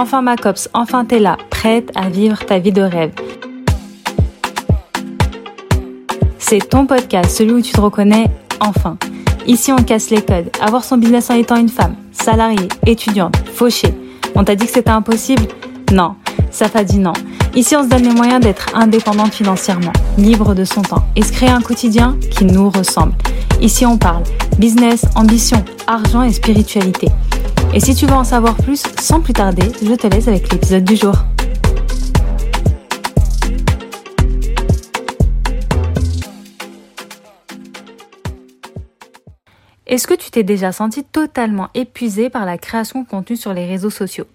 Enfin ma copse, enfin t'es là, prête à vivre ta vie de rêve. C'est ton podcast, celui où tu te reconnais enfin. Ici, on casse les codes. Avoir son business en étant une femme, salariée, étudiante, fauchée. On t'a dit que c'était impossible? Non. Ça t'a dit non. Ici, on se donne les moyens d'être indépendante financièrement, libre de son temps et se créer un quotidien qui nous ressemble. Ici, on parle business, ambition, argent et spiritualité. Et si tu veux en savoir plus, sans plus tarder, je te laisse avec l'épisode du jour. Est-ce que tu t'es déjà senti totalement épuisé par la création de contenu sur les réseaux sociaux?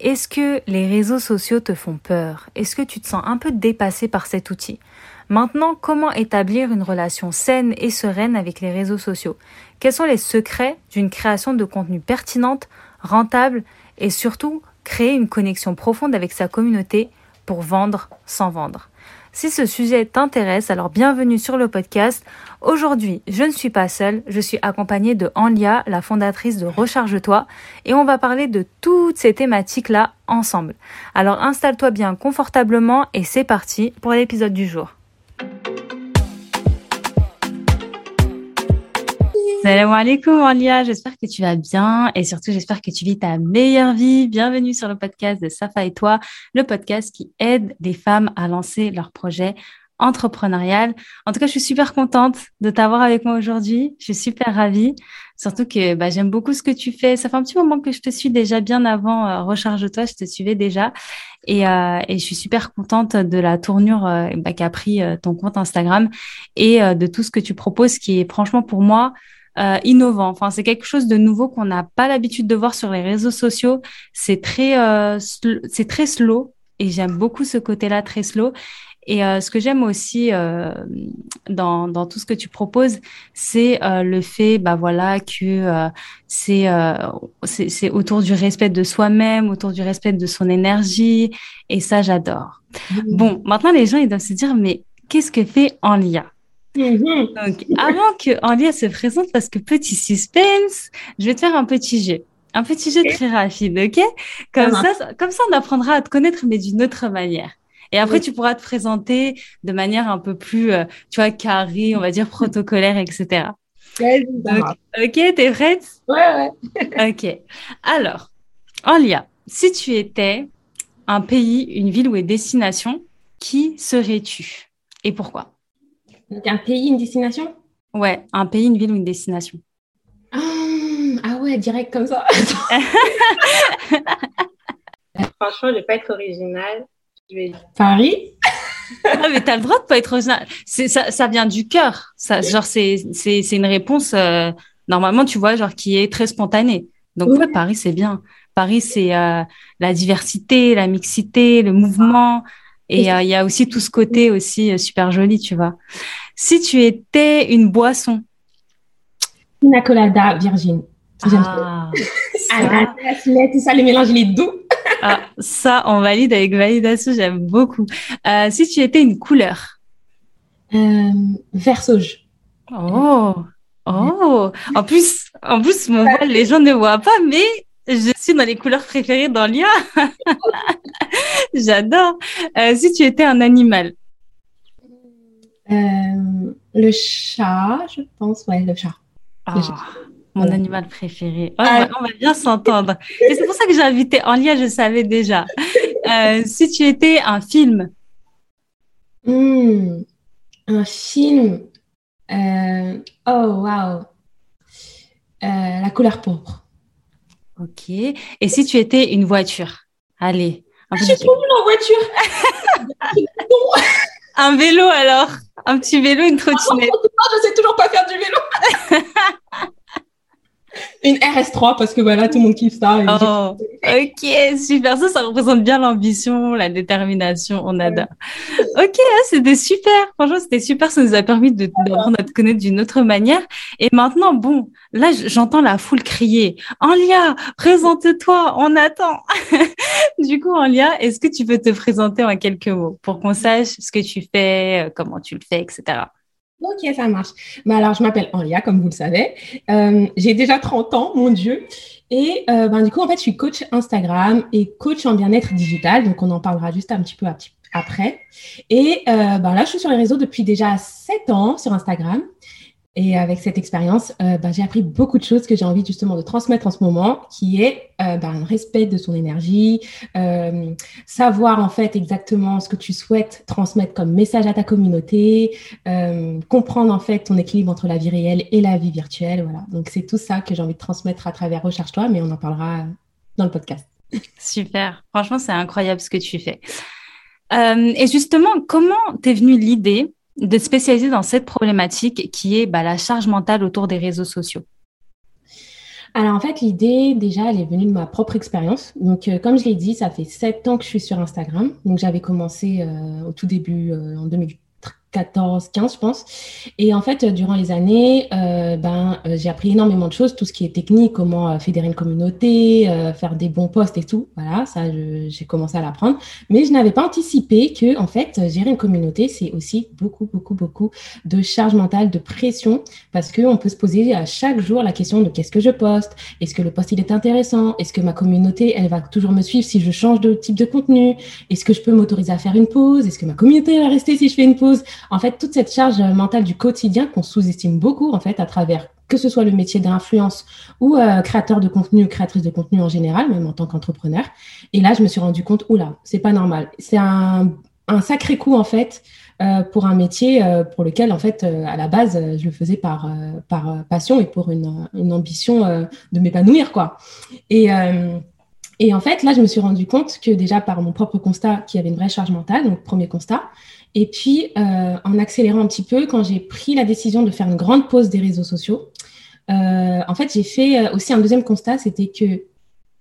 Est-ce que les réseaux sociaux te font peur? Est-ce que tu te sens un peu dépassé par cet outil? Maintenant, comment établir une relation saine et sereine avec les réseaux sociaux? Quels sont les secrets d'une création de contenu pertinente, rentable et surtout créer une connexion profonde avec sa communauté pour vendre sans vendre? Si ce sujet t'intéresse, alors bienvenue sur le podcast. Aujourd'hui, je ne suis pas seule, je suis accompagnée de Anlia, la fondatrice de Recharge-toi, et on va parler de toutes ces thématiques-là ensemble. Alors installe-toi bien confortablement et c'est parti pour l'épisode du jour. Salam alaikum Alia, j'espère que tu vas bien et surtout j'espère que tu vis ta meilleure vie. Bienvenue sur le podcast de Safa et toi, le podcast qui aide les femmes à lancer leur projet entrepreneurial. En tout cas, je suis super contente de t'avoir avec moi aujourd'hui. Je suis super ravie, surtout que bah, j'aime beaucoup ce que tu fais. Ça fait un petit moment que je te suis déjà bien avant euh, Recharge-toi, je te suivais déjà. Et, euh, et, je suis super contente de la tournure euh, bah, qu'a pris euh, ton compte Instagram et de tout ce que tu proposes qui est franchement pour moi euh, innovant. Enfin, c'est quelque chose de nouveau qu'on n'a pas l'habitude de voir sur les réseaux sociaux. C'est très, euh, c'est très slow et j'aime beaucoup ce côté-là très slow. Et euh, ce que j'aime aussi euh, dans, dans tout ce que tu proposes, c'est euh, le fait, bah voilà, que c'est c'est autour du respect de soi-même, autour du respect de son énergie, et ça j'adore. Mmh. Bon, maintenant les gens ils doivent se dire, mais qu'est-ce que fait Enlia? Donc, avant que Anlia se présente, parce que petit suspense, je vais te faire un petit jeu. Un petit jeu très rapide, ok? Comme ça, comme ça, on apprendra à te connaître, mais d'une autre manière. Et après, tu pourras te présenter de manière un peu plus, euh, tu vois, carrée, on va dire protocolaire, etc. Donc, ok, t'es prête? Ouais, ouais. ok. Alors, Anlia, si tu étais un pays, une ville ou une destination, qui serais-tu? Et pourquoi? Un pays, une destination? Ouais, un pays, une ville ou une destination. Ah, ah ouais, direct comme ça. Franchement, je vais pas être originale. Je vais... Paris? Ah, mais t'as le droit de pas être original. Ça, ça vient du cœur. Ça, genre, c'est, c'est, c'est une réponse, euh, normalement, tu vois, genre, qui est très spontanée. Donc, ouais. Paris, c'est bien. Paris, c'est euh, la diversité, la mixité, le mouvement. Et euh, il y a aussi tout ce côté aussi super joli, tu vois. Si tu étais une boisson. Pina colada virgin. Ah, ça. tout ça, les mélanges, les doux. ah, ça, on valide avec validation, j'aime beaucoup. Euh, si tu étais une couleur. Euh, vert sauge. Oh, oh. En plus, en plus, mon voile, les gens ne voient pas, mais je suis dans les couleurs préférées dans l'IA. J'adore. Euh, si tu étais un animal. Euh, le chat, je pense. Ouais, le chat. Ah, mon animal préféré. Ah. on, va, bien s'entendre. Et c'est pour ça que j'ai invité en lien, je savais déjà. Euh, si tu étais un film. Hmm, un film. Euh, oh, wow. la couleur pourpre. Ok. Et si tu étais une voiture? Allez. Un ah, J'ai trop en voiture. un vélo alors un petit vélo, une trottinette. Non, je sais toujours pas faire du vélo. une RS3 parce que voilà, tout le monde kiffe ça. Oh, ok, super. Ça, ça représente bien l'ambition, la détermination. On adore. Ok, ah, c'était super. Franchement, c'était super. Ça nous a permis d'apprendre à te connaître d'une autre manière. Et maintenant, bon, là, j'entends la foule crier. Enlia, présente-toi, on attend. du coup, Enlia, est-ce que tu peux te présenter en quelques mots pour qu'on sache ce que tu fais, euh, comment tu le fais, etc. Ok, ça marche. Bah alors, je m'appelle Anlia, comme vous le savez. Euh, j'ai déjà 30 ans, mon Dieu. Et ben, du coup, en fait, je suis coach Instagram et coach en bien-être digital. Donc, on en parlera juste un petit peu après. Et ben, là, je suis sur les réseaux depuis déjà 7 ans sur Instagram. Et avec cette expérience, euh, bah, j'ai appris beaucoup de choses que j'ai envie justement de transmettre en ce moment, qui est euh, un respect de son énergie, euh, savoir en fait exactement ce que tu souhaites transmettre comme message à ta communauté, euh, comprendre en fait ton équilibre entre la vie réelle et la vie virtuelle. Voilà. Donc c'est tout ça que j'ai envie de transmettre à travers Recharge-toi, mais on en parlera dans le podcast. Super. Franchement, c'est incroyable ce que tu fais. et justement, comment t'es venue l'idée de spécialiser dans cette problématique qui est bah, la charge mentale autour des réseaux sociaux alors en fait, l'idée, déjà, elle est venue de ma propre expérience. Donc, euh, comme je l'ai dit, ça fait sept ans que je suis sur Instagram. Donc, j'avais commencé euh, au tout début, euh, en 2008. 14, 15, je pense. Et en fait, durant les années, euh, ben, euh, j'ai appris énormément de choses, tout ce qui est technique, comment euh, fédérer une communauté, faire des bons posts et tout. Voilà, ça, j'ai commencé à l'apprendre. Mais je n'avais pas anticipé que, en fait, gérer une communauté, c'est aussi beaucoup, beaucoup, beaucoup de charge mentale, de pression, parce qu'on peut se poser à chaque jour la question de qu'est-ce que je poste, est-ce que le post il est intéressant, est-ce que ma communauté, elle va toujours me suivre si je change de type de contenu, est-ce que je peux m'autoriser à faire une pause, est-ce que ma communauté va rester si je fais une pause? En fait, toute cette charge mentale du quotidien qu'on sous-estime beaucoup, en fait, à travers que ce soit le métier d'influence ou euh, créateur de contenu créatrice de contenu en général, même en tant qu'entrepreneur. Et là, je me suis rendu compte, oula, c'est pas normal. C'est un, sacré coup, en fait, euh, pour un métier euh, pour lequel, en fait, à la base, je le faisais par, par passion et pour une, une ambition de m'épanouir, quoi. Et, et en fait, là, je me suis rendu compte que déjà par mon propre constat, qu'il y avait une vraie charge mentale, donc premier constat, et puis, euh, en accélérant un petit peu, quand j'ai pris la décision de faire une grande pause des réseaux sociaux, euh, en fait, j'ai fait euh, aussi un deuxième constat, c'était que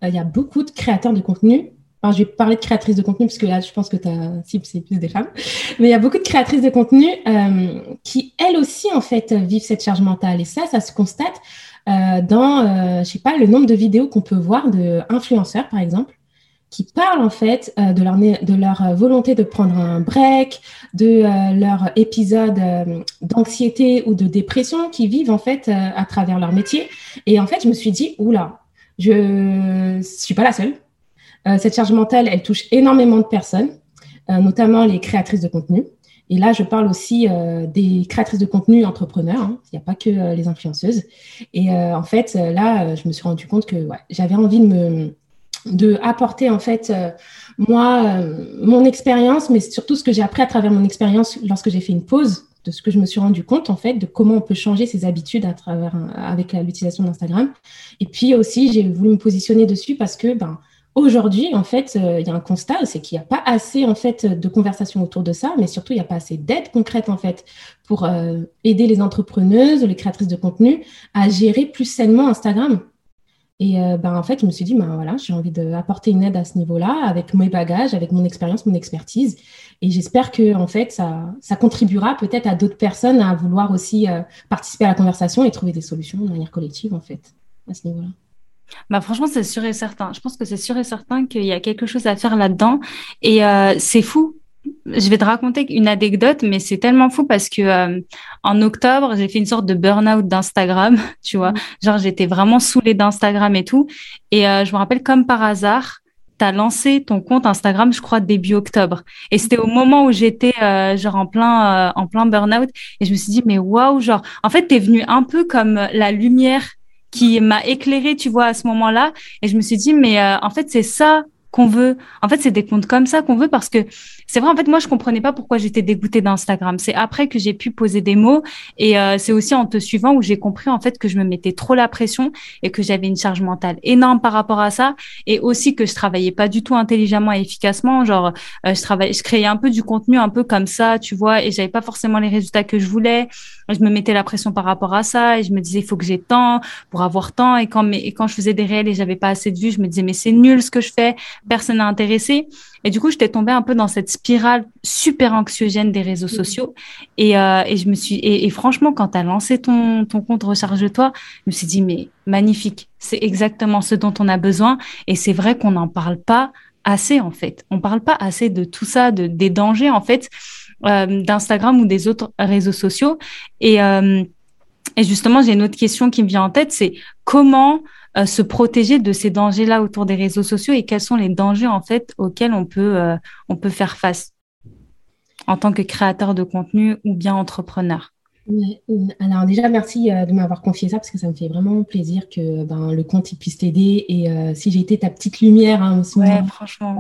il y a beaucoup de créateurs de contenu. Enfin, je vais parler de créatrices de contenu parce que là, je pense que ta cible c'est plus des femmes, mais il y a beaucoup de créatrices de contenu qui elles aussi en fait vivent cette charge mentale. Et ça, ça se constate dans, je sais pas, le nombre de vidéos qu'on peut voir de influenceurs, par exemple, qui parlent en fait euh, de leur, de leur euh, volonté de prendre un break, de euh, leur épisode d'anxiété ou de dépression qui vivent en fait à travers leur métier. Et en fait, je me suis dit, oula, je ne suis pas la seule. cette charge mentale, elle touche énormément de personnes, notamment les créatrices de contenu. Et là, je parle aussi des créatrices de contenu entrepreneurs. Hein. Il n'y a pas que les influenceuses. Et en fait, là, je me suis rendu compte que j'avais envie de me de apporter en fait euh, moi euh, mon expérience, mais surtout ce que j'ai appris à travers mon expérience lorsque j'ai fait une pause de ce que je me suis rendu compte en fait de comment on peut changer ses habitudes à travers avec l'utilisation d'Instagram. Et puis aussi j'ai voulu me positionner dessus parce que ben aujourd'hui en fait euh, il y a un constat c'est qu'il n'y a pas assez en fait de conversations autour de ça, mais surtout il n'y a pas assez d'aide concrète en fait pour aider les entrepreneuses, les créatrices de contenu à gérer plus sainement Instagram. Et euh, ben, en fait, je me suis dit, ben, voilà, j'ai envie d'apporter une aide à ce niveau-là, avec mes bagages, avec mon expérience, mon expertise. Et j'espère que en fait, ça, ça contribuera peut-être à d'autres personnes à vouloir aussi euh, participer à la conversation et trouver des solutions de manière collective, en fait, à ce niveau-là. Bah franchement, c'est sûr et certain. Je pense que c'est sûr et certain qu'il y a quelque chose à faire là-dedans. Et euh, c'est fou je vais te raconter une anecdote, mais c'est tellement fou parce que euh, en octobre, j'ai fait une sorte de burn-out d'Instagram, tu vois. Mm. Genre, j'étais vraiment saoulée d'Instagram et tout. Et euh, je me rappelle comme par hasard, tu as lancé ton compte Instagram, je crois, début octobre. Et c'était au moment où j'étais euh, genre en plein, en plein burn-out. Et je me suis dit, mais waouh, genre, en fait, tu es venu un peu comme la lumière qui m'a éclairée, tu vois, à ce moment-là. Et je me suis dit, mais en fait, c'est ça qu'on veut. En fait, c'est des comptes comme ça qu'on veut parce que c'est vrai, en fait, moi, je comprenais pas pourquoi j'étais dégoûtée d'Instagram. C'est après que j'ai pu poser des mots et euh, c'est aussi en te suivant où j'ai compris, en fait, que je me mettais trop la pression et que j'avais une charge mentale énorme par rapport à ça et aussi que je travaillais pas du tout intelligemment et efficacement. Genre, euh, je travaillais, je créais un peu du contenu un peu comme ça, tu vois, et j'avais pas forcément les résultats que je voulais. Je me mettais la pression par rapport à ça et je me disais, il faut que j'ai tant pour avoir tant et quand, mais, et quand je faisais des réels et j'avais pas assez de vues, je me disais, mais c'est nul ce que je fais, personne n'est intéressé. Et du coup, j'étais tombée un peu dans cette spirale super anxiogène des réseaux mmh. sociaux. Et, euh, et je me suis, et, franchement, quand tu as lancé ton, ton compte Recharge-toi, je me suis dit, mais magnifique, c'est exactement ce dont on a besoin. Et c'est vrai qu'on n'en parle pas assez, en fait. On parle pas assez de tout ça, de, des dangers, en fait, euh, d'Instagram ou des autres réseaux sociaux. Et, euh, Et justement, j'ai une autre question qui me vient en tête, c'est comment euh, se protéger de ces dangers-là autour des réseaux sociaux et quels sont les dangers en fait auxquels on peut, euh, on peut faire face en tant que créateur de contenu ou bien entrepreneur. Alors déjà, merci euh, de m'avoir confié ça parce que ça me fait vraiment plaisir que ben, le compte puisse t'aider. Et si j'ai été ta petite lumière, hein, ouais, franchement.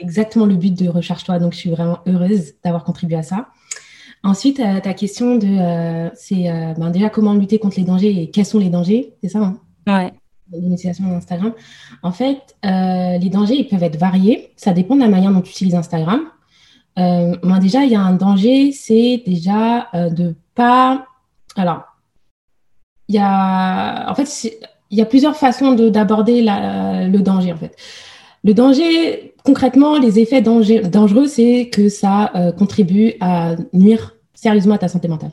exactement le but de Recherche-toi. Donc, je suis vraiment heureuse d'avoir contribué à ça. Ensuite, ta question de, c'est ben, déjà comment lutter contre les dangers et quels sont les dangers, c'est ça hein? Ouais l'initiation d'Instagram. En fait, euh, les dangers, ils peuvent être variés. Ça dépend de la manière dont tu utilises Instagram. Euh, déjà, il y a un danger, c'est déjà euh, de pas. Alors, il y a. En fait, il y a plusieurs façons d'aborder le danger, en fait. Le danger, concrètement, les effets dangereux, c'est que ça contribue à nuire sérieusement à ta santé mentale.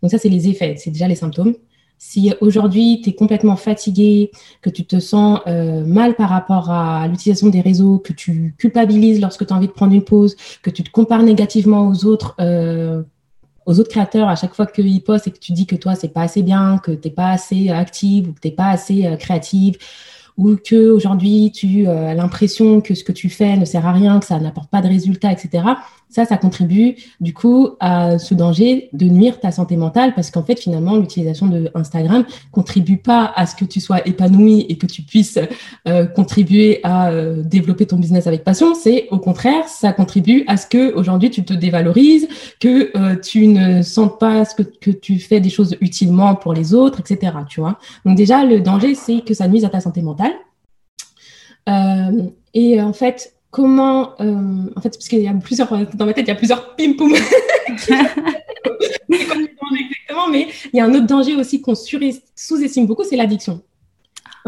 Donc, ça, c'est les effets, c'est déjà les symptômes. Si aujourd'hui tu es complètement fatigué, que tu te sens euh, mal par rapport à l'utilisation des réseaux, que tu culpabilises lorsque tu as envie de prendre une pause, que tu te compares négativement aux autres, euh, aux autres créateurs à chaque fois qu'ils postent et que tu dis que toi c'est pas assez bien, que tu n'es pas assez active ou que tu n'es pas assez euh, créative ou que aujourd'hui tu as l'impression que ce que tu fais ne sert à rien, que ça n'apporte pas de résultats, etc. Ça, ça contribue du coup à ce danger de nuire ta santé mentale parce qu'en fait, finalement, l'utilisation de Instagram contribue pas à ce que tu sois épanoui et que tu puisses euh, contribuer à euh, développer ton business avec passion. C'est au contraire, ça contribue à ce que aujourd'hui tu te dévalorises, que euh, tu ne sentes pas ce que, que tu fais des choses utilement pour les autres, etc. Tu vois. Donc déjà, le danger, c'est que ça nuise à ta santé mentale. et en fait, comment, euh, en fait, parce qu'il y a plusieurs, dans ma tête, il y a plusieurs pim poum. exactement, mais il y a un autre danger aussi qu'on sous-estime beaucoup, c'est l'addiction.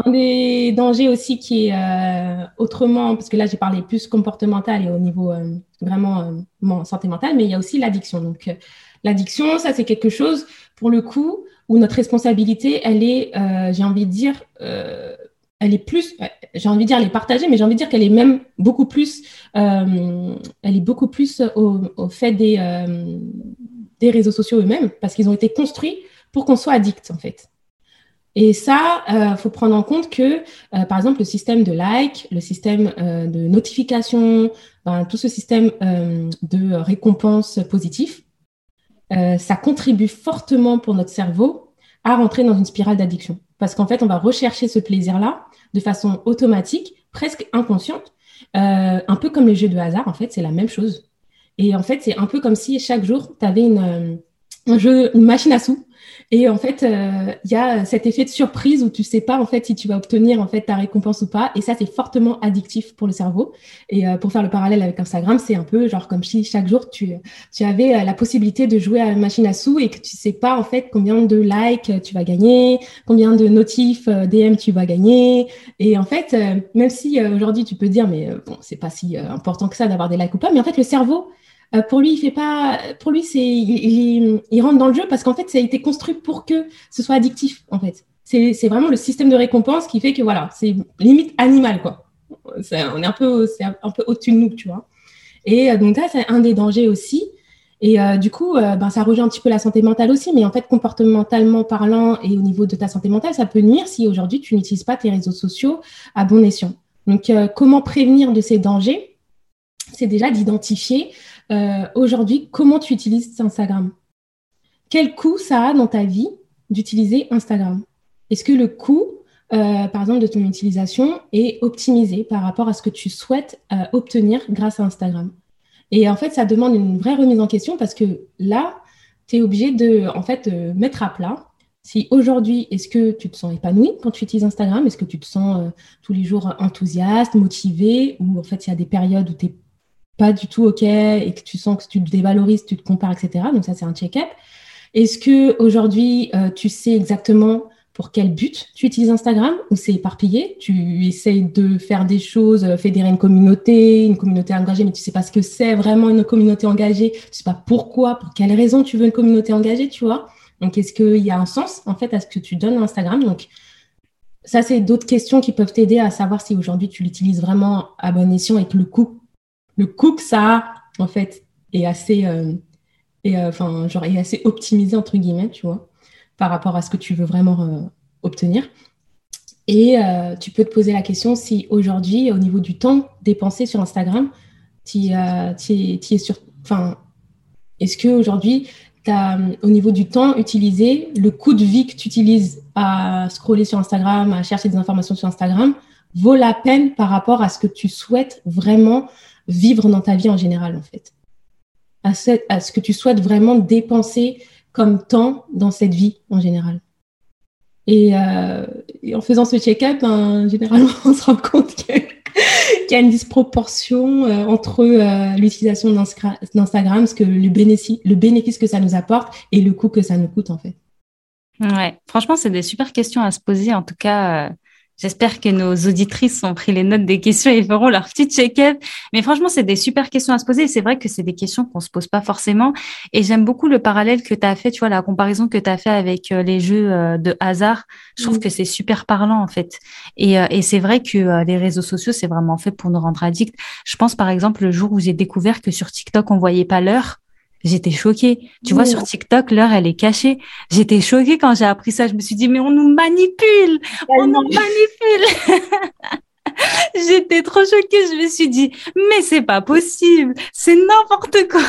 Un des dangers aussi qui est euh, autrement, parce que là j'ai parlé plus comportemental et au niveau euh, vraiment santé mentale, mais il y a aussi l'addiction. Donc l'addiction, ça c'est quelque chose pour le coup où notre responsabilité, elle est, j'ai envie de dire, elle est plus, j'ai envie de dire, elle est partagée, mais j'ai envie de dire qu'elle est même beaucoup plus, euh, elle est beaucoup plus au, fait des, euh, des réseaux sociaux eux-mêmes, parce qu'ils ont été construits pour qu'on soit addict, en fait. Et ça, il euh, faut prendre en compte que, par exemple, le système de like, le système de notification, ben, tout ce système de récompense positif, ça contribue fortement pour notre cerveau à rentrer dans une spirale d'addiction. Parce qu'en fait, on va rechercher ce plaisir-là de façon automatique, presque inconsciente, euh, un peu comme les jeux de hasard, en fait, c'est la même chose. Et en fait, c'est un peu comme si chaque jour, tu avais une, euh, un jeu, une machine à sous et en fait, euh, il y a cet effet de surprise où tu sais pas en fait si tu vas obtenir en fait ta récompense ou pas. Et ça, c'est fortement addictif pour le cerveau. Et euh, pour faire le parallèle avec Instagram, c'est un peu genre comme si chaque jour tu, tu avais euh, la possibilité de jouer à la machine à sous et que tu sais pas en fait combien de likes tu vas gagner, combien de notifs DM tu vas gagner. Et en fait, même si aujourd'hui tu peux dire mais bon, c'est pas si important que ça d'avoir des likes ou pas, mais en fait le cerveau euh, pour lui, il fait pas. Pour lui, c'est il, rentre dans le jeu parce qu'en fait, ça a été construit pour que ce soit addictif. En fait, c'est vraiment le système de récompense qui fait que voilà, c'est limite animal quoi. on est un peu, c'est un peu au-dessus de nous, tu vois. Et euh, donc ça, c'est un des dangers aussi. Et euh, du coup, ben, ça rejoint un petit peu la santé mentale aussi, mais en fait, comportementalement parlant et au niveau de ta santé mentale, ça peut nuire si aujourd'hui tu n'utilises pas tes réseaux sociaux à bon escient. Donc, comment prévenir de ces dangers? C'est déjà d'identifier euh, aujourd'hui, comment tu utilises Instagram? Quel coût ça a dans ta vie d'utiliser Instagram? Est-ce que le coût, euh, par exemple, de ton utilisation est optimisé par rapport à ce que tu souhaites euh, obtenir grâce à Instagram? Et en fait, ça demande une vraie remise en question parce que là, tu es obligé de en fait, mettre à plat si aujourd'hui, est-ce que tu te sens épanoui quand tu utilises Instagram? Est-ce que tu te sens tous les jours enthousiaste, motivé Ou en fait, il y a des périodes où tu es pas du tout OK et que tu sens que tu te dévalorises, tu te compares, etc. Donc ça, c'est un check-up. Est-ce que aujourd'hui, euh, tu sais exactement pour quel but tu utilises Instagram ou c'est éparpillé? Tu essayes de faire des choses, euh, fédérer une communauté, une communauté engagée, mais tu sais pas ce que c'est vraiment une communauté engagée. Tu sais pas pourquoi, pour quelle raison tu veux une communauté engagée, tu vois Donc, est-ce qu'il y a un sens en fait à ce que tu donnes à Instagram? Donc, ça, c'est d'autres questions qui peuvent t'aider à savoir si aujourd'hui tu l'utilises vraiment à bon escient et que le coût le cook, ça, en fait, est assez, euh, euh, genre, est assez optimisé, entre guillemets, tu vois. par rapport à ce que tu veux vraiment obtenir. Et tu peux te poser la question si aujourd'hui, au niveau du temps dépensé sur Instagram, tu es, sur. Enfin, est-ce qu'aujourd'hui, au niveau du temps utilisé, le coût de vie que tu utilises à scroller sur Instagram, à chercher des informations sur Instagram, vaut la peine par rapport à ce que tu souhaites vraiment vivre dans ta vie en général, en fait. À ce, à ce que tu souhaites vraiment dépenser comme temps dans cette vie en général. Et, euh, en faisant ce check-up, ben, généralement, on se rend compte qu'il y a une disproportion euh, entre euh, l'utilisation d'Instagram, ce que le bénéfice, le bénéfice que ça nous apporte et le coût que ça nous coûte, en fait. Ouais, franchement, c'est des super questions à se poser. En tout cas, J'espère que nos auditrices ont pris les notes des questions et feront leur petit check-up. Mais franchement, c'est des super questions à se poser. C'est vrai que c'est des questions qu'on se pose pas forcément. Et j'aime beaucoup le parallèle que tu as fait, tu vois, la comparaison que tu as fait avec euh, les jeux euh, de hasard. Je trouve mm. que c'est super parlant, en fait. Et, euh, et c'est vrai que les réseaux sociaux, c'est vraiment fait pour nous rendre addicts. Je pense, par exemple, le jour où j'ai découvert que sur TikTok, on voyait pas l'heure. J'étais choquée. Tu vois, sur TikTok, l'heure, elle est cachée. J'étais choquée quand j'ai appris ça. Je me suis dit, mais on nous manipule. On nous manipule. J'étais trop choquée. Je me suis dit, mais c'est pas possible. C'est n'importe quoi.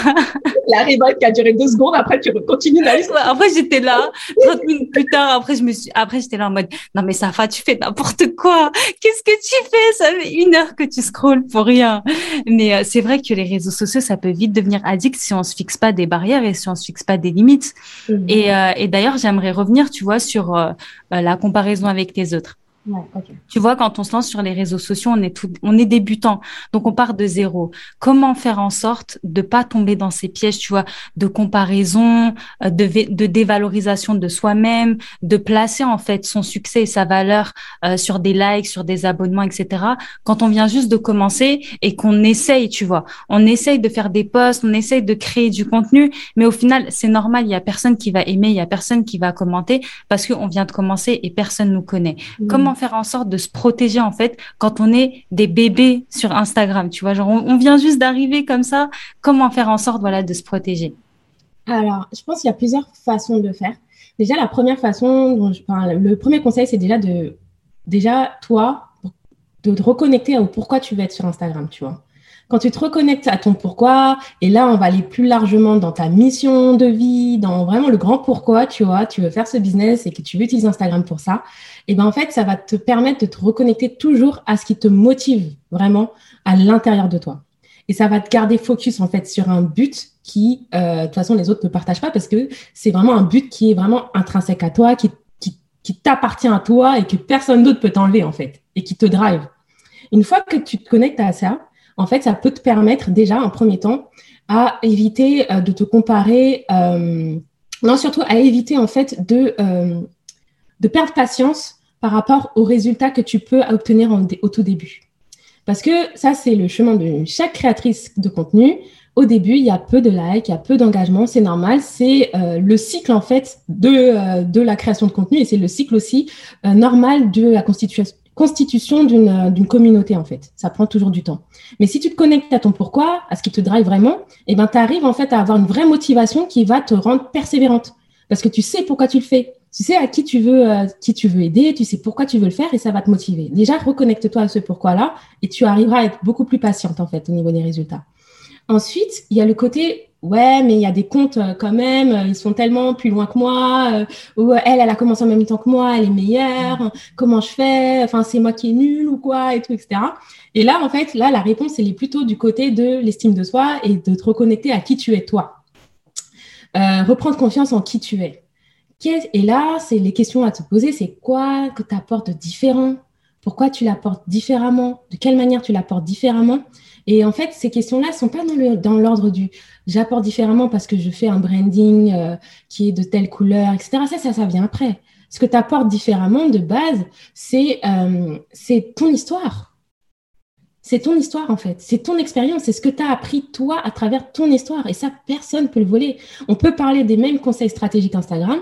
La rival qui a duré deux secondes. Après, tu continues d'aller. après, j'étais là. 30 minutes plus tard, après, je me suis, après, j'étais là en mode, non, mais Safa, tu fais n'importe quoi. Qu'est-ce que tu fais? Ça fait une heure que tu scrolles pour rien. Mais euh, c'est vrai que les réseaux sociaux, ça peut vite devenir addict si on se fixe pas des barrières et si on se fixe pas des limites. Mhm. Et, euh, et d'ailleurs, j'aimerais revenir, tu vois, sur euh, la comparaison avec les autres. Tu vois, quand on se lance sur les réseaux sociaux, on est tout, on est débutant, donc on part de zéro. Comment faire en sorte de pas tomber dans ces pièges, tu vois, de comparaison, euh, de, de dévalorisation de soi-même, de placer en fait son succès et sa valeur euh, sur des likes, sur des abonnements, etc. Quand on vient juste de commencer et qu'on essaye, tu vois, on essaye de faire des posts, on essaye de créer du contenu, mais au final, c'est normal, il y a personne qui va aimer, il y a personne qui va commenter parce qu'on vient de commencer et personne nous connaît. Mmh. Comment faire en sorte de se protéger en fait quand on est des bébés sur Instagram Tu vois, genre on, vient juste d'arriver comme ça. Comment faire en sorte voilà de se protéger? Alors, je pense qu'il y a plusieurs façons de faire. Déjà, la première façon dont je parle, le premier conseil, c'est déjà de déjà toi de te reconnecter au pourquoi tu veux être sur Instagram, tu vois? Quand tu te reconnectes à ton pourquoi, et là, on va aller plus largement dans ta mission de vie, dans vraiment le grand pourquoi, tu vois, tu veux faire ce business et que tu veux utiliser Instagram pour ça, et ben en fait, ça va te permettre de te reconnecter toujours à ce qui te motive vraiment à l'intérieur de toi. Et ça va te garder focus en fait sur un but qui, euh, de toute façon, les autres ne partagent pas parce que c'est vraiment un but qui est vraiment intrinsèque à toi, qui, qui, qui t'appartient à toi et que personne d'autre peut t'enlever en fait et qui te drive. Une fois que tu te connectes à ça, en fait, ça peut te permettre déjà, en premier temps, à éviter euh, de te comparer, euh, non, surtout à éviter en fait de, euh, de perdre patience par rapport aux résultats que tu peux obtenir au tout début. Parce que ça, c'est le chemin de chaque créatrice de contenu. Au début, il y a peu de likes, il y a peu d'engagement, c'est normal. C'est le cycle en fait de la création de contenu et c'est le cycle aussi normal de la constitution, constitution euh, d'une communauté, en fait. Ça prend toujours du temps. Mais si tu te connectes à ton pourquoi, à ce qui te drive vraiment, eh ben, tu arrives en fait à avoir une vraie motivation qui va te rendre persévérante. Parce que tu sais pourquoi tu le fais. Tu sais à qui tu veux, euh, qui tu veux aider, tu sais pourquoi tu veux le faire et ça va te motiver. Déjà, reconnecte-toi à ce pourquoi-là et tu arriveras à être beaucoup plus patiente, en fait, au niveau des résultats. Ensuite, il y a le côté ouais, mais il y a des comptes euh, quand même, euh, ils sont tellement plus loin que moi, euh, ou elle, elle a commencé en même temps que moi, elle est meilleure, comment je fais, enfin, c'est moi qui est nul ou quoi, et tout, etc. Et là, en fait, là, la réponse, elle est plutôt du côté de l'estime de soi et de te reconnecter à qui tu es toi. reprendre confiance en qui tu es. Et là, c'est les questions à te poser, c'est quoi que tu apportes de différent? Pourquoi tu l'apportes différemment? De quelle manière tu l'apportes différemment? Et en fait, ces questions-là ne sont pas dans l'ordre du j'apporte différemment parce que je fais un branding euh, qui est de telle couleur, etc. Ça, ça, ça vient après. Ce que tu apportes différemment de base, c'est euh, ton histoire. C'est ton histoire, en fait. C'est ton expérience. C'est ce que tu as appris, toi, à travers ton histoire. Et ça, personne ne peut le voler. On peut parler des mêmes conseils stratégiques Instagram.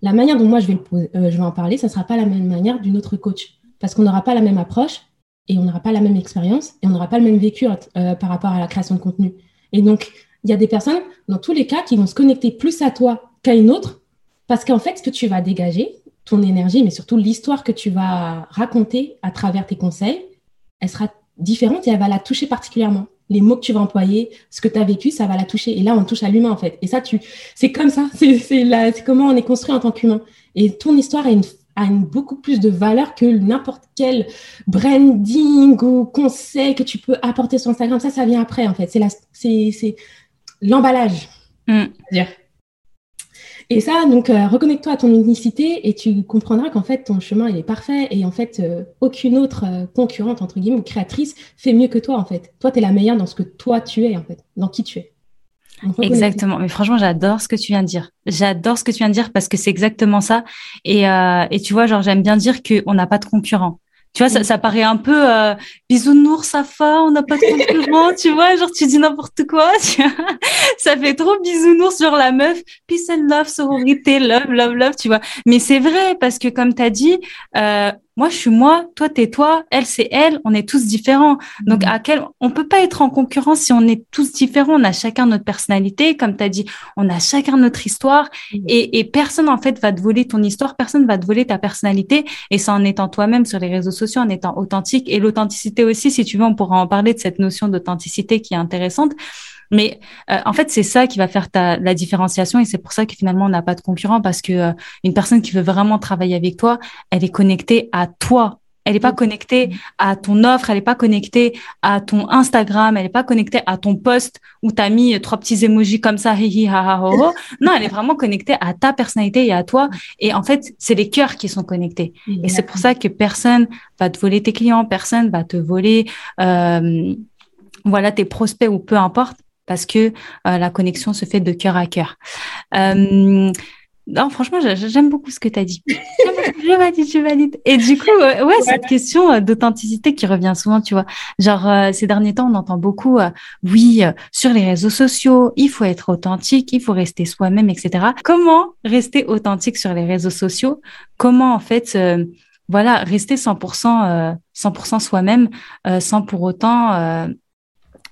La manière dont moi, je vais, euh, je vais en parler, ça ne sera pas la même manière d'une autre coach. Parce qu'on n'aura pas la même approche, et on n'aura pas la même expérience et on n'aura pas le même vécu euh, par rapport à la création de contenu. Et donc, il y a des personnes, dans tous les cas, qui vont se connecter plus à toi qu'à une autre Parce qu'en fait, ce que tu vas dégager, ton énergie, mais surtout l'histoire que tu vas raconter à travers tes conseils, elle sera différente et elle va la toucher particulièrement. Les mots que tu vas employer, ce que tu as vécu, ça va la toucher. Et là, on touche à l'humain, en fait. Et ça, tu, c'est comme ça. C'est, c'est comment on est construit en tant qu'humain. Et ton histoire a une, a une beaucoup plus de valeur que n'importe quel branding ou conseil que tu peux apporter sur Instagram. Ça, ça vient après, en fait. C'est la, c'est, c'est l'emballage. Mm. Et ça, donc, euh, reconnecte-toi à ton unicité et tu comprendras qu'en fait, ton chemin, il est parfait et en fait, euh, aucune autre euh, concurrente, entre guillemets, ou créatrice fait mieux que toi, en fait. Toi, tu es la meilleure dans ce que toi, tu es, en fait, dans qui tu es. Exactement. Mais franchement, j'adore ce que tu viens de dire. J'adore ce que tu viens de dire parce que c'est exactement ça. Et, et tu vois, genre, j'aime bien dire qu'on n'a pas de concurrent. Tu vois, ça, ça paraît un peu euh, bisounours, Safa, on n'a pas de concurrent, tu vois, genre tu dis n'importe quoi. ça fait trop bisounours, genre la meuf, peace and love, sororité, love, love, love, tu vois. Mais c'est vrai, parce que comme tu as dit, euh, moi je suis moi, toi t'es toi, elle c'est elle, on est tous différents. Donc mm. à quel on peut pas être en concurrence si on est tous différents, on a chacun notre personnalité, comme tu as dit, on a chacun notre histoire mm. et, et, personne en fait va te voler ton histoire, personne va te voler ta personnalité et c'est en étant toi-même sur les réseaux sociaux, en étant authentique et l'authenticité aussi si tu veux on pourra en parler de cette notion d'authenticité qui est intéressante. Mais euh, en fait, c'est ça qui va faire ta, la différenciation et c'est pour ça que finalement, on n'a pas de concurrent parce que euh, une personne qui veut vraiment travailler avec toi, elle est connectée à toi. Elle n'est pas connectée à ton offre, elle n'est pas connectée à ton Instagram, elle n'est pas connectée à ton post où tu as mis trois petits emojis comme ça, hi ha ha ho, ho. Non, elle est vraiment connectée à ta personnalité et à toi. Et en fait, c'est les cœurs qui sont connectés. Et c'est pour ça que personne va te voler tes clients, personne va te voler, euh, voilà, tes prospects ou peu importe parce que euh, la connexion se fait de cœur à cœur. Euh, non, franchement, j'aime beaucoup ce que tu as dit. je valide, je valide. Et du coup, ouais, cette question euh, d'authenticité qui revient souvent, tu vois. Genre, ces derniers temps, on entend beaucoup, oui, sur les réseaux sociaux, il faut être authentique, il faut rester soi-même, etc. Comment rester authentique sur les réseaux sociaux? Comment, en fait, voilà, rester 100%, 100% soi-même, sans pour autant,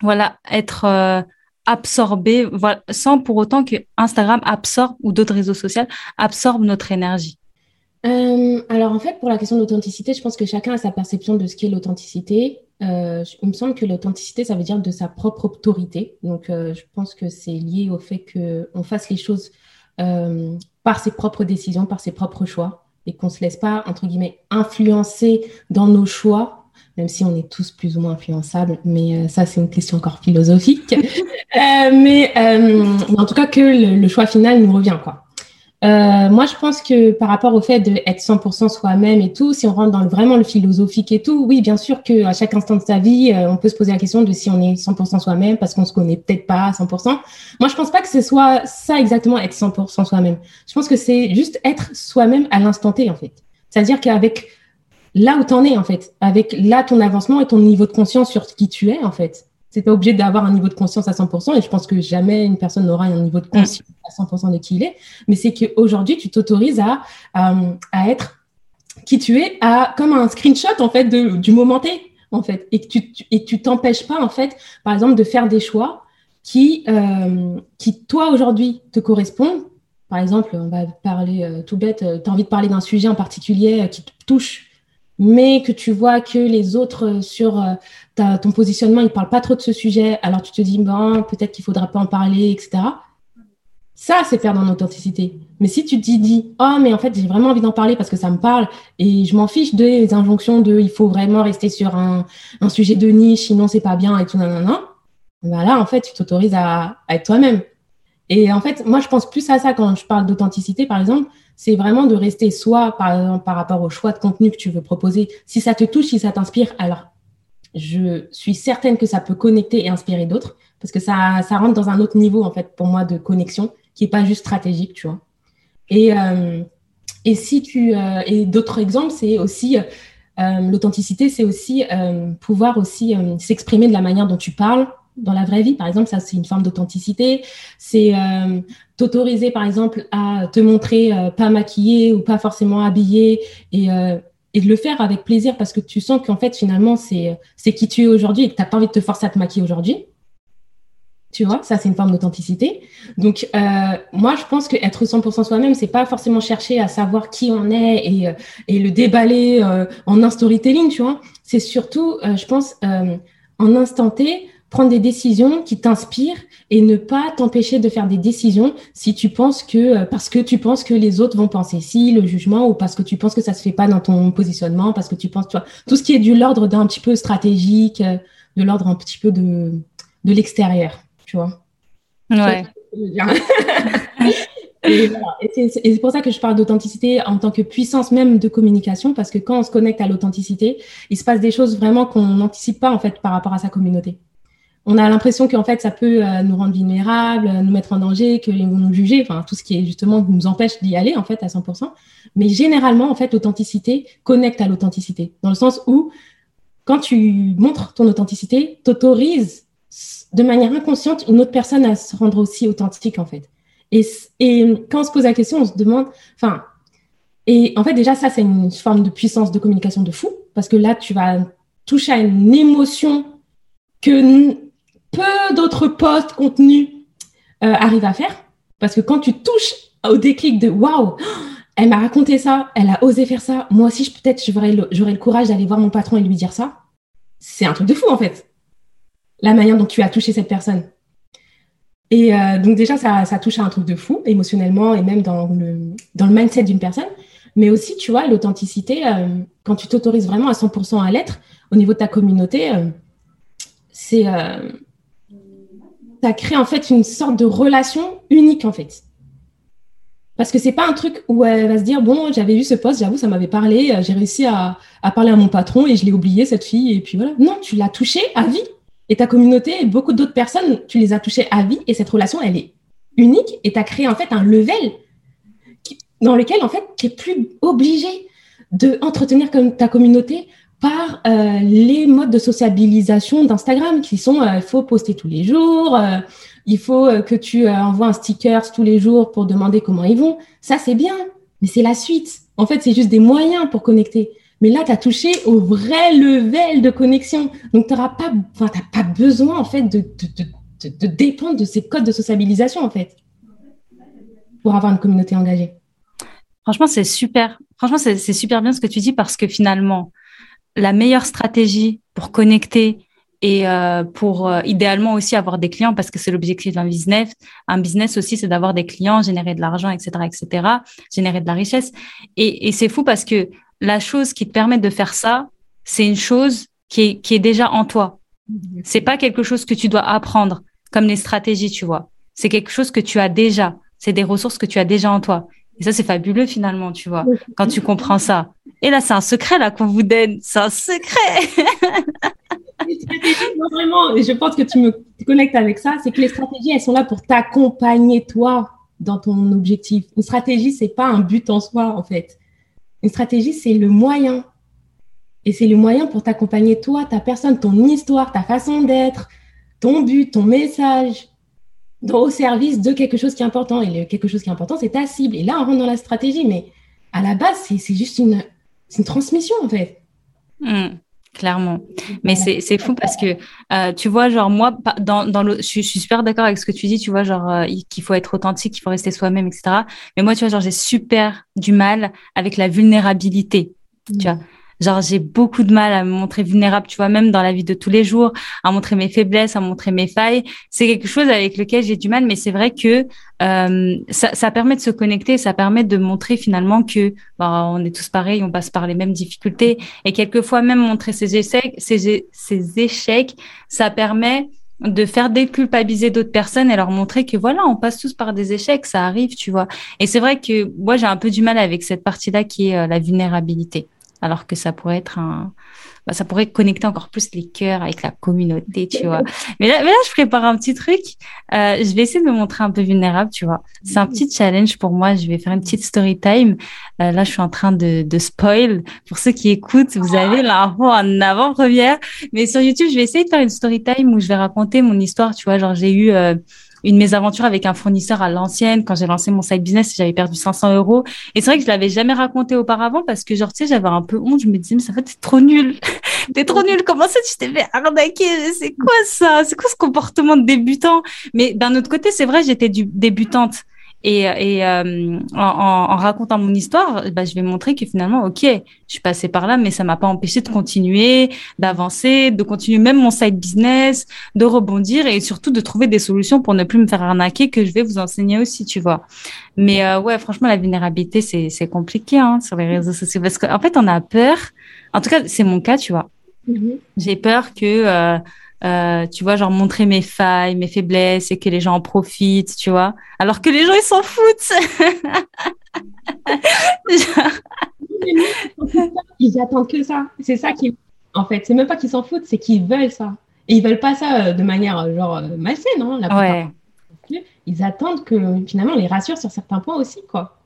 voilà, être absorber, sans pour autant que Instagram absorbe ou d'autres réseaux sociaux absorbent notre énergie euh, Alors en fait, pour la question de l'authenticité, je pense que chacun a sa perception de ce qu'est l'authenticité. Euh, il me semble que l'authenticité, ça veut dire de sa propre autorité. Donc euh, je pense que c'est lié au fait qu'on fasse les choses par ses propres décisions, par ses propres choix, et qu'on ne se laisse pas, entre guillemets, influencer dans nos choix même si on est tous plus ou moins influençables, mais euh, ça, c'est une question encore philosophique. Euh, mais, euh, en tout cas, que le, choix final nous revient, quoi. moi, je pense que par rapport au fait d'être 100% soi-même et tout, si on rentre dans vraiment le philosophique et tout, oui, bien sûr qu'à chaque instant de sa vie, on peut se poser la question de si on est 100% soi-même parce qu'on se connaît peut-être pas à 100%. Moi, je pense pas que ce soit ça exactement, être 100% soi-même. Je pense que c'est juste être soi-même à l'instant T, en fait. C'est-à-dire qu'avec là où tu en es, en fait, avec là ton avancement et ton niveau de conscience sur qui tu es, en fait. C'est pas obligé d'avoir un niveau de conscience à 100%, et je pense que jamais une personne n'aura un niveau de conscience à 100% de qui il est, mais c'est qu'aujourd'hui, tu t'autorises à, à, être qui tu es, à, comme un screenshot, en fait, de, du moment T, en fait, et que tu, et tu t'empêches pas, en fait, par exemple, de faire des choix qui, euh, qui toi, aujourd'hui, te correspondent. Par exemple, on va parler euh, tout bête, euh, tu as envie de parler d'un sujet en particulier qui te touche mais que tu vois que les autres euh, sur euh, ta, ton positionnement, ils parlent pas trop de ce sujet, alors tu te dis, bon, peut-être qu'il faudra pas en parler, etc. Ça, c'est perdre en authenticité. Mais si tu te dis, oh, mais en fait, j'ai vraiment envie d'en parler parce que ça me parle et je m'en fiche des injonctions de il faut vraiment rester sur un, sujet de niche, sinon c'est pas bien et tout, non. Ben là, en fait, tu t'autorises à, à être toi-même. Et en fait, moi, je pense plus à ça quand je parle d'authenticité, par exemple c'est vraiment de rester soi par, par rapport au choix de contenu que tu veux proposer. Si ça te touche, si ça t'inspire, alors je suis certaine que ça peut connecter et inspirer d'autres parce que ça, ça rentre dans un autre niveau, en fait, pour moi, de connexion qui n'est pas juste stratégique, tu vois. Et, euh, et si tu, euh, et d'autres exemples, c'est aussi euh, l'authenticité, c'est aussi pouvoir aussi s'exprimer de la manière dont tu parles, dans la vraie vie, par exemple, ça c'est une forme d'authenticité. C'est t'autoriser, par exemple, à te montrer euh, pas maquillée ou pas forcément habillée et, euh, et de le faire avec plaisir parce que tu sens qu'en fait, finalement, c'est qui tu es aujourd'hui et que tu n'as pas envie de te forcer à te maquiller aujourd'hui. Tu vois, ça, c'est une forme d'authenticité. Donc, euh, moi, je pense qu'être 100% soi-même, c'est pas forcément chercher à savoir qui on est et, et le déballer en un storytelling, tu vois. C'est surtout, je pense, en instant T, prendre des décisions qui t'inspirent et ne pas t'empêcher de faire des décisions si tu penses que, parce que tu penses que les autres vont penser si, le jugement, ou parce que tu penses que ça se fait pas dans ton positionnement, parce que tu penses, tu vois, tout ce qui est du l'ordre d'un petit peu stratégique, de l'ordre un petit peu de, de l'extérieur tu vois. Ouais. et, c'est pour ça que je parle d'authenticité en tant que puissance même de communication, parce que quand on se connecte à l'authenticité, il se passe des choses vraiment qu'on n'anticipe pas en fait par rapport à sa communauté. On a l'impression qu'en fait, ça peut euh, nous rendre vulnérables, nous mettre en danger, qu'ils vont nous juger, enfin tout ce qui est justement nous empêche d'y aller en fait à 100%. Mais généralement, en fait, l'authenticité connecte à l'authenticité, dans le sens où quand tu montres ton authenticité, t'autorises de manière inconsciente une autre personne à se rendre aussi authentique, en fait. Et, et quand on se pose la question, on se demande, enfin, et en fait, déjà, ça, c'est une forme de puissance de communication de fou, parce que là, tu vas toucher à une émotion que peu d'autres posts, contenus euh, arrivent à faire. Parce que quand tu touches au déclic de waouh, elle m'a raconté ça, elle a osé faire ça, moi aussi, peut-être, j'aurais le, courage d'aller voir mon patron et lui dire ça. C'est un truc de fou, en fait la manière dont tu as touché cette personne. Et euh, donc déjà, ça, ça, touche à un truc de fou, émotionnellement et même dans le, dans le mindset d'une personne. Mais aussi, tu vois, l'authenticité, euh, quand tu t'autorises vraiment à 100% à l'être au niveau de ta communauté, c'est ça crée en fait une sorte de relation unique en fait. Parce que c'est pas un truc où elle va se dire bon j'avais vu ce poste, j'avoue ça m'avait parlé, j'ai réussi à, parler à mon patron et je l'ai oublié cette fille et puis voilà. Non, tu l'as touché à vie. Et ta communauté et beaucoup d'autres personnes, tu les as touchées à vie et cette relation, elle est unique et tu as créé en fait un level dans lequel en fait tu n'es plus obligé de entretenir comme ta communauté par euh, les modes de sociabilisation d'Instagram qui sont euh, il faut poster tous les jours, euh, il faut que tu envoies un sticker tous les jours pour demander comment ils vont. Ça c'est bien, mais c'est la suite. En fait, c'est juste des moyens pour connecter. Mais là, tu as touché au vrai level de connexion. Donc, tu n'as pas, pas besoin, en fait, de, de, de, dépendre de ces codes de sociabilisation, en fait, pour avoir une communauté engagée. Franchement, c'est super. Franchement, c'est super bien ce que tu dis parce que finalement, la meilleure stratégie pour connecter et euh, pour euh, idéalement aussi avoir des clients parce que c'est l'objectif d'un business. Un business aussi, c'est d'avoir des clients, générer de l'argent, etc., etc., générer de la richesse. Et, et c'est fou parce que la chose qui te permet de faire ça, c'est une chose qui est, qui est déjà en toi. C'est pas quelque chose que tu dois apprendre, comme les stratégies, tu vois. C'est quelque chose que tu as déjà. C'est des ressources que tu as déjà en toi. Et ça, c'est fabuleux finalement, tu vois, quand tu comprends ça. Et là, c'est un secret là qu'on vous donne. C'est un secret. non, vraiment, et je pense que tu me connectes avec ça, c'est que les stratégies, elles sont là pour t'accompagner toi dans ton objectif. Une stratégie, c'est pas un but en soi, en fait. Une stratégie, c'est le moyen. Et c'est le moyen pour t'accompagner toi, ta personne, ton histoire, ta façon d'être, ton but, ton message, au service de quelque chose qui est important. Et le quelque chose qui est important, c'est ta cible. Et là, on rentre dans la stratégie. Mais à la base, c'est juste une, une transmission, en fait. Hmm clairement. Mais c'est fou parce que euh, tu vois, genre moi, dans, dans le, je, suis super d'accord avec ce que tu dis, tu vois, genre euh, qu'il faut être authentique, qu'il faut rester soi-même, etc. Mais moi, tu vois, genre j'ai super du mal avec la vulnérabilité. Tu vois, Genre, j'ai beaucoup de mal à me montrer vulnérable, tu vois, même dans la vie de tous les jours, à montrer mes faiblesses, à montrer mes failles. C'est quelque chose avec lequel j'ai du mal, mais c'est vrai que euh, ça, ça, permet de se connecter, ça permet de montrer finalement que bah, on est tous pareils, on passe par les mêmes difficultés. Et quelquefois, même montrer ses échecs, échecs, ça permet de faire déculpabiliser d'autres personnes et leur montrer que voilà, on passe tous par des échecs, ça arrive, tu vois. Et c'est vrai que moi, j'ai un peu du mal avec cette partie-là qui est euh, la vulnérabilité alors que ça pourrait être un, bah, ça pourrait connecter encore plus les cœurs avec la communauté, tu vois. Mais là, mais là, je prépare un petit truc. Euh, je vais essayer de me montrer un peu vulnérable, tu vois. C'est un petit challenge pour moi. Je vais faire une petite story time. Euh, là, je suis en train de, de spoil. Pour ceux qui écoutent, vous avez l'info en avant-première. Mais sur YouTube, je vais essayer de faire une story time où je vais raconter mon histoire, tu vois. Genre, j'ai eu euh, une mésaventure avec un fournisseur à l'ancienne quand j'ai lancé mon side business, j'avais perdu 500 euros. Et c'est vrai que je l'avais jamais raconté auparavant parce que genre tu sais j'avais un peu honte. Je me disais mais ça fait t'es trop nul, t'es trop nul. Comment ça tu t'es fait arnaquer? C'est quoi ça? C'est quoi ce comportement de débutant? Mais d'un autre côté c'est vrai j'étais débutante. Et, et euh, en, en, racontant mon histoire, bah, je vais montrer que finalement, ok, je suis passée par là, mais ça m'a pas empêché de continuer, d'avancer, de continuer même mon side business, de rebondir et surtout de trouver des solutions pour ne plus me faire arnaquer que je vais vous enseigner aussi, tu vois. Mais euh, ouais, franchement, la vulnérabilité, c'est c'est compliqué hein, sur les réseaux sociaux parce qu'en fait, on a peur. En tout cas, c'est mon cas, tu vois. Mm-hmm. J'ai peur que euh, euh, tu vois, genre montrer mes failles, mes faiblesses et que les gens en profitent, tu vois. Alors que les gens, ils s'en foutent. ils attendent que ça. C'est ça qui, en fait, c'est même pas qu'ils s'en foutent, c'est qu'ils veulent ça. Et ils veulent pas ça euh, de manière euh, genre malsaine, hein, la ouais. Ils attendent que finalement on les rassure sur certains points aussi, quoi.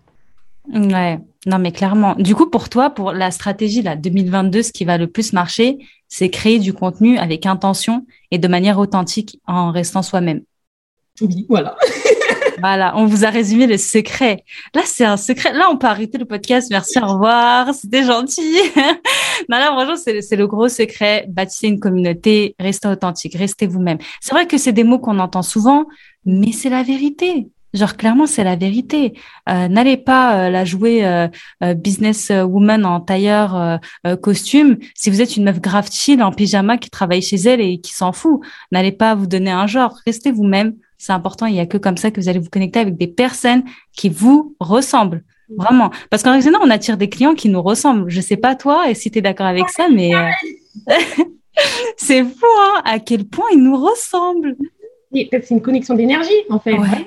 Ouais, non mais clairement. Du coup, pour toi, pour la stratégie là 2022, ce qui va le plus marcher, c'est créer du contenu avec intention et de manière authentique en restant soi-même. Oui, voilà. voilà, on vous a résumé le secret. Là, c'est un secret. Là, on peut arrêter le podcast. Merci, au revoir. C'était gentil. non, là, franchement, c'est le gros secret. Bâtissez une communauté, restez authentique, restez vous-même. C'est vrai que c'est des mots qu'on entend souvent, mais c'est la vérité. Genre clairement c'est la vérité. Euh, N'allez pas euh, la jouer euh, euh business woman en tailleur euh, costume. Si vous êtes une meuf grave chill en pyjama qui travaille chez elle et qui s'en fout, n'allez pas vous donner un genre. Restez vous-même. C'est important. Il y a que comme ça que vous allez vous connecter avec des personnes qui vous ressemblent. Vraiment. Parce qu'en général, on attire des clients qui nous ressemblent. Je sais pas toi et si tu es d'accord avec ça, mais c'est fou hein, à quel point ils nous ressemblent. C'est une connexion d'énergie en fait. Ouais.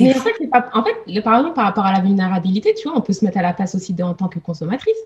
Mais en fait, pas... en fait, par exemple, par rapport à la vulnérabilité, tu vois, on peut se mettre à la place aussi de, en tant que consommatrice.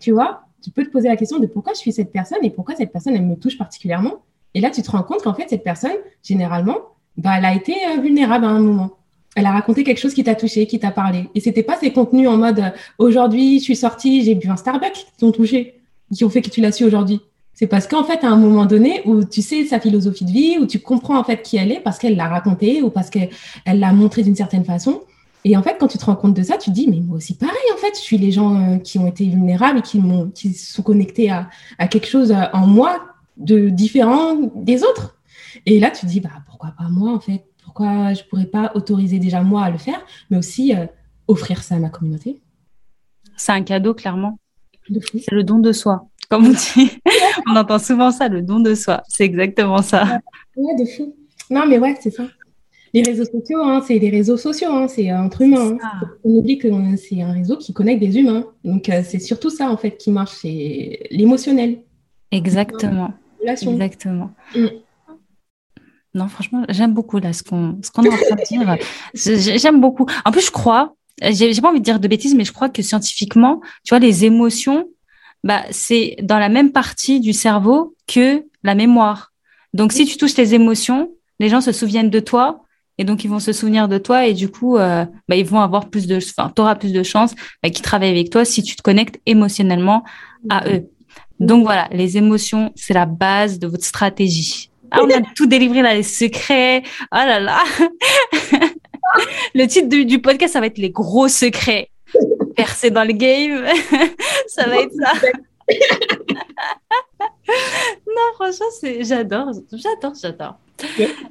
Tu vois, tu peux te poser la question de pourquoi je suis cette personne et pourquoi cette personne, elle me touche particulièrement. Et là, tu te rends compte qu'en fait, cette personne, généralement, bah, elle a été euh, vulnérable à un moment. Elle a raconté quelque chose qui t'a touché, qui t'a parlé. Et c'était pas ces contenus en mode euh, aujourd'hui, je suis sortie, j'ai bu un Starbucks qui t'ont touché, qui ont fait que tu l'as su aujourd'hui. C'est parce qu'en fait, à un moment donné, où tu sais sa philosophie de vie, où tu comprends en fait qui elle est parce qu'elle l'a raconté ou parce qu'elle l'a montré d'une certaine façon. Et en fait, quand tu te rends compte de ça, tu te dis, mais moi aussi pareil, en fait, je suis les gens euh, qui ont été vulnérables et qui, m'ont, qui sont connectés à, à, quelque chose euh, en moi de différent des autres. Et là, tu te dis, bah, pourquoi pas moi, en fait? Pourquoi je pourrais pas autoriser déjà moi à le faire, mais aussi euh, offrir ça à ma communauté? C'est un cadeau, clairement. C'est le don de soi comme on dit. on entend souvent ça, le don de soi. C'est exactement ça. Ouais, de fou. Non, mais ouais, c'est ça. Les réseaux sociaux, hein, c'est des réseaux sociaux, hein, c'est entre humains. Hein. On oublie que c'est un réseau qui connecte des humains. Donc, euh, c'est surtout ça, en fait, qui marche, c'est l'émotionnel. Exactement. Exactement. Mm. Non, franchement, j'aime beaucoup là ce qu'on ce qu'on est en train de dire. J'aime beaucoup. En plus, je crois, j'ai pas envie de dire de bêtises, mais je crois que scientifiquement, tu vois, les émotions, bah, c'est dans la même partie du cerveau que la mémoire. Donc, si tu touches tes émotions, les gens se souviennent de toi et donc ils vont se souvenir de toi et du coup, euh, bah, ils vont avoir plus de, enfin, auras plus de chances bah, qu'ils travaillent avec toi si tu te connectes émotionnellement à eux. Donc voilà, les émotions, c'est la base de votre stratégie. Ah, on a tout délivré là, les secrets. Oh là là. le titre du, du podcast, ça va être les gros secrets percer dans le game. ça va être ça. non, franchement, c'est, j'adore, j'adore, j'adore.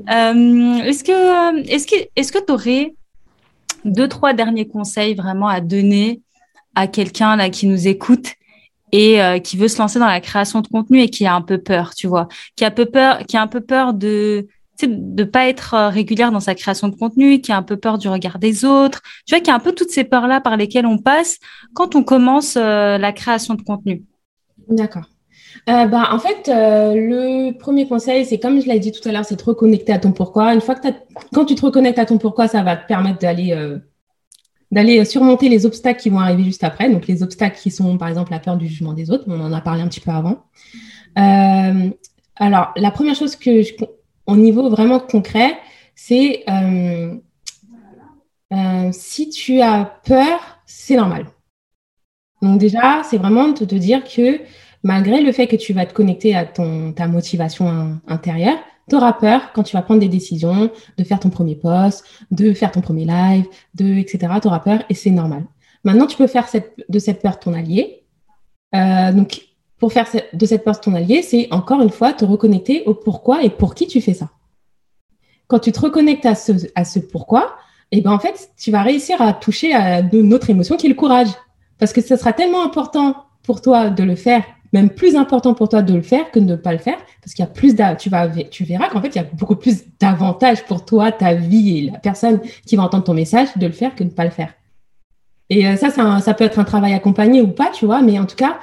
Euh, est-ce que, est-ce que, est-ce que tu aurais deux, trois derniers conseils vraiment à donner à quelqu'un qui nous écoute et euh, qui veut se lancer dans la création de contenu et qui a un peu peur, tu vois, qui a peu peur, qui a un peu peur de de pas être euh, régulière dans sa création de contenu, qui a un peu peur du regard des autres, tu vois, qui a un peu toutes ces peurs-là par lesquelles on passe quand on commence euh, la création de contenu. D'accord. Euh, bah, en fait, le premier conseil, c'est comme je l'ai dit tout à l'heure, c'est de reconnecter à ton pourquoi. Une fois que quand tu te reconnectes à ton pourquoi, ça va te permettre d'aller d'aller surmonter les obstacles qui vont arriver juste après. Donc, les obstacles qui sont, par exemple, la peur du jugement des autres. On en a parlé un petit peu avant. alors, la première chose que je, au niveau vraiment concret, c'est euh, euh, si tu as peur, c'est normal. Donc déjà, c'est vraiment de te dire que malgré le fait que tu vas te connecter à ton, ta motivation intérieure, tu auras peur quand tu vas prendre des décisions, de faire ton premier post, de faire ton premier live, de etc. Tu auras peur et c'est normal. Maintenant, tu peux faire de cette peur ton allié. Euh, donc, pour faire de cette peur ton allié, c'est encore une fois te reconnecter au pourquoi et pour qui tu fais ça. Quand tu te reconnectes à ce, pourquoi, et eh ben en fait, tu vas réussir à toucher à notre émotion qui est le courage. Parce que ce sera tellement important pour toi de le faire, même plus important pour toi de le faire que de ne pas le faire, parce qu'il y a plus tu vas, tu verras qu'en fait, il y a beaucoup plus d'avantages pour toi, ta vie et la personne qui va entendre ton message de le faire que de ne pas le faire. Et euh, ça, ça peut être un travail accompagné ou pas, tu vois, mais en tout cas,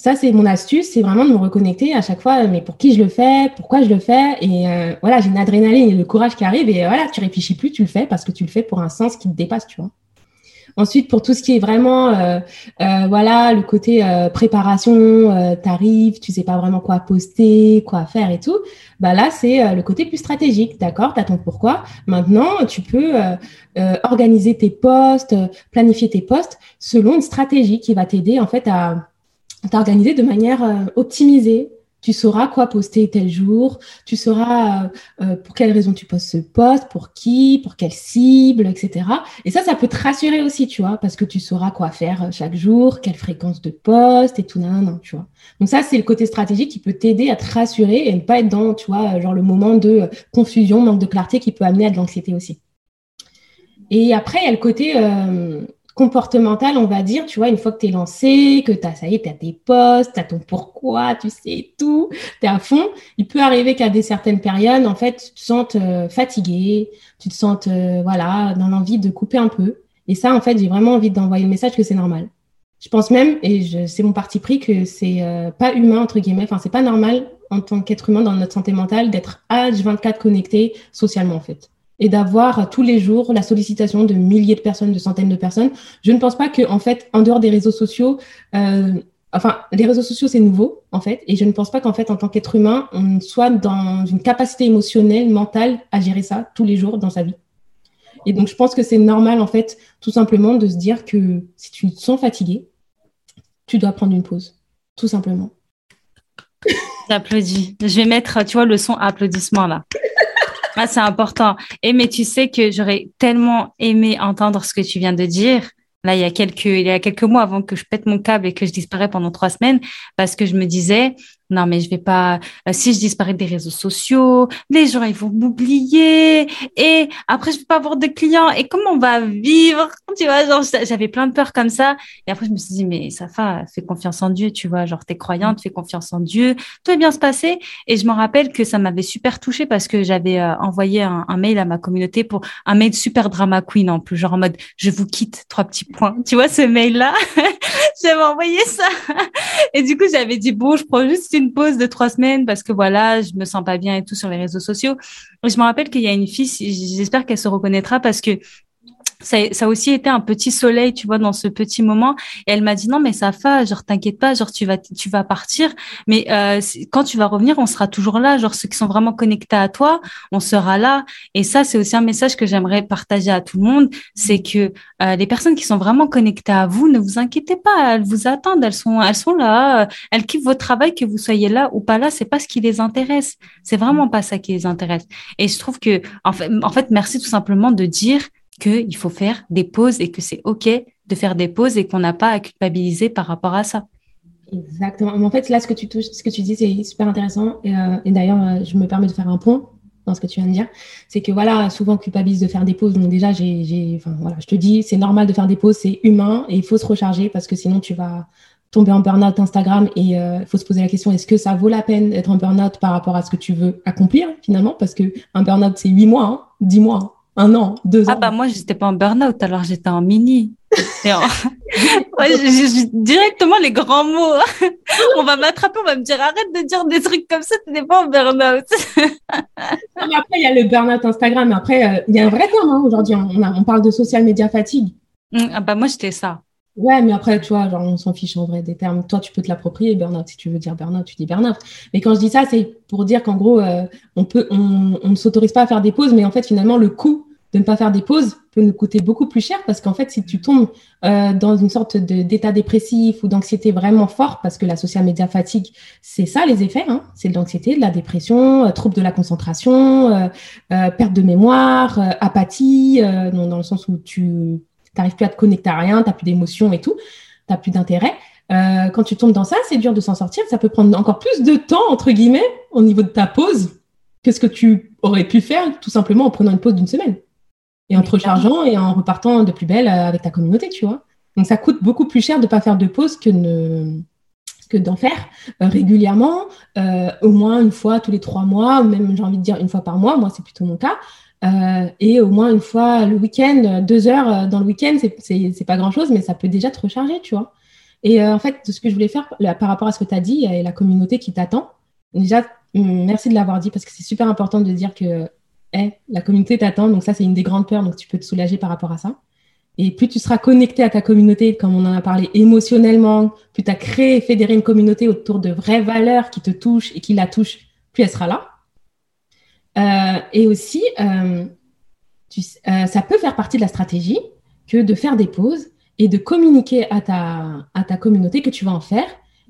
ça, c'est mon astuce, c'est vraiment de me reconnecter à chaque fois, mais pour qui je le fais, pourquoi je le fais. Et euh, voilà, j'ai une adrénaline et le courage qui arrive. Et voilà, tu réfléchis plus, tu le fais parce que tu le fais pour un sens qui te dépasse, tu vois. Ensuite, pour tout ce qui est vraiment, euh, euh, voilà, le côté préparation, t'arrives, tu sais pas vraiment quoi poster, quoi faire et tout. Bah là, c'est le côté plus stratégique, d'accord T'as ton pourquoi. Maintenant, tu peux organiser tes postes, planifier tes postes selon une stratégie qui va t'aider en fait à t'organiser de manière euh, optimisée. Tu sauras quoi poster tel jour, tu sauras euh, euh, pour quelle raison tu postes ce post, pour qui, pour quelle cible, etc. Et ça, ça peut te rassurer aussi, tu vois, parce que tu sauras quoi faire chaque jour, quelle fréquence de poste et tout, non, tu vois. Donc ça, c'est le côté stratégique qui peut t'aider à te rassurer et ne pas être dans, tu vois, genre le moment de confusion, manque de clarté qui peut amener à de l'anxiété aussi. Et après, il y a le côté comportemental, on va dire, tu vois, une fois que tu lancé, que as, ça y est, tu as tes postes, tu as ton pourquoi, tu sais tout, tu es à fond, il peut arriver qu'à des certaines périodes, en fait, tu te sentes euh, fatigué, tu te sens, euh, voilà, dans l'envie de couper un peu. Et ça, en fait, j'ai vraiment envie d'envoyer le message que c'est normal. Je pense même, et c'est mon parti pris, que c'est euh, pas humain, entre guillemets, enfin, c'est pas normal en tant qu'être humain dans notre santé mentale d'être H24 connecté socialement, en fait et d'avoir tous les jours la sollicitation de milliers de personnes, de centaines de personnes. Je ne pense pas que, en fait, en dehors des réseaux sociaux, euh, enfin, les réseaux sociaux, c'est nouveau, en fait, et je ne pense pas qu'en fait, en tant qu'être humain, on soit dans une capacité émotionnelle, mentale à gérer ça tous les jours dans sa vie. Et donc, je pense que c'est normal, en fait, tout simplement de se dire que si tu te sens fatigué, tu dois prendre une pause, tout simplement. J'applaudis. Je vais mettre, tu vois, le son applaudissement là. Ah, c'est important. Et mais tu sais que j'aurais tellement aimé entendre ce que tu viens de dire. Là, il y a quelques, il y a quelques mois avant que je pète mon câble et que je disparais pendant trois semaines, parce que je me disais, non, mais je vais pas, euh, si je disparais des réseaux sociaux, les gens, ils vont m'oublier et après, je vais pas avoir de clients et comment on va vivre? Tu vois, genre, j'avais plein de peurs comme ça. Et après, je me suis dit, mais Safa, fais confiance en Dieu, tu vois, genre, t'es croyante, fais confiance en Dieu, tout va bien se passer. Et je me rappelle que ça m'avait super touchée parce que j'avais euh, envoyé un, mail à ma communauté pour un mail super drama queen en plus, genre en mode, je vous quitte, trois petits points. Tu vois, ce mail-là, j'avais envoyé ça. Et du coup, j'avais dit, bon, je prends juste pause de trois semaines parce que voilà, je me sens pas bien et tout sur les réseaux sociaux. je me rappelle qu'il y a une fille, j'espère qu'elle se reconnaîtra parce que ça, ça, a aussi été un petit soleil, tu vois, dans ce petit moment. Et elle m'a dit non, mais ça va, genre t'inquiète pas, genre tu vas, tu vas partir, mais euh, quand tu vas revenir, on sera toujours là. Genre ceux qui sont vraiment connectés à toi, on sera là. Et ça, c'est aussi un message que j'aimerais partager à tout le monde, c'est que euh, les personnes qui sont vraiment connectées à vous, ne vous inquiétez pas, elles vous attendent, elles sont, elles sont là, elles kiffent votre travail, que vous soyez là ou pas là, c'est pas ce qui les intéresse. C'est vraiment pas ça qui les intéresse. Et je trouve que, en fait, en fait, merci tout simplement de dire qu'il faut faire des pauses et que c'est OK de faire des pauses et qu'on n'a pas à culpabiliser par rapport à ça. Exactement. En fait, là, ce que tu touches, ce que tu dis, c'est super intéressant. Et, euh, d'ailleurs, euh, je me permets de faire un point dans ce que tu viens de dire. C'est que voilà, souvent culpabilise de faire des pauses. Donc déjà, j'ai, enfin voilà, je te dis, c'est normal de faire des pauses, c'est humain et il faut se recharger parce que sinon tu vas tomber en burn-out Instagram et il euh, faut se poser la question est-ce que ça vaut la peine d'être en burn-out par rapport à ce que tu veux accomplir finalement? Parce que un burn-out c'est huit mois, hein, dix mois. Un an, deux ah ans. Ah bah moi, j'étais pas en burn-out, alors j'étais en mini. directement les grands mots. on va m'attraper, on va me dire arrête de dire des trucs comme ça, tu n'es pas en burn-out. après, il y a le burn-out Instagram. Après, euh, il y a un vrai terme hein, aujourd'hui. On, on, parle de social media fatigue. Mmh, ah bah moi, j'étais ça. Ouais, mais après, tu vois, genre, on s'en fiche en vrai des termes. Toi, tu peux te l'approprier, burn-out. Si tu veux dire burn-out, tu dis burn-out. Mais quand je dis ça, c'est pour dire qu'en gros, euh, on peut, ne s'autorise pas à faire des pauses, mais en fait, finalement, le coût de ne pas faire des pauses peut nous coûter beaucoup plus cher parce qu'en fait, si tu tombes euh, dans une sorte d'état dépressif ou d'anxiété vraiment fort, parce que la social media fatigue, c'est ça les effets, hein, c'est de l'anxiété, de la dépression, euh, trouble de la concentration, perte de mémoire, apathie, dans, le sens où tu n'arrives plus à te connecter à rien, tu n'as plus d'émotions et tout, tu n'as plus d'intérêt. quand tu tombes dans ça, c'est dur de s'en sortir. Ça peut prendre encore plus de temps, entre guillemets, au niveau de ta pause, que ce que tu aurais pu faire tout simplement en prenant une pause d'une semaine et en te rechargeant et en repartant de plus belle euh, avec ta communauté, tu vois. Donc ça coûte beaucoup plus cher de ne pas faire de pause que, que d'en faire euh, régulièrement, euh, au moins une fois tous les trois mois, même j'ai envie de dire une fois par mois, moi c'est plutôt mon cas. Et au moins une fois le week-end, deux heures dans le week-end, c'est pas grand-chose, mais ça peut déjà te recharger, tu vois. Et en fait, ce que je voulais faire par rapport à ce que tu as dit et la communauté qui t'attend, déjà, merci de l'avoir dit parce que c'est super important de dire que la communauté t'attend. Donc ça, c'est une des grandes peurs. Donc tu peux te soulager par rapport à ça. Et plus tu seras connecté à ta communauté, comme on en a parlé émotionnellement, plus tu as créé et fédéré une communauté autour de vraies valeurs qui te touchent et qui la touchent, plus elle sera là. Euh, et aussi, euh, euh, ça peut faire partie de la stratégie que de faire des pauses et de communiquer à ta, à ta communauté que tu vas en faire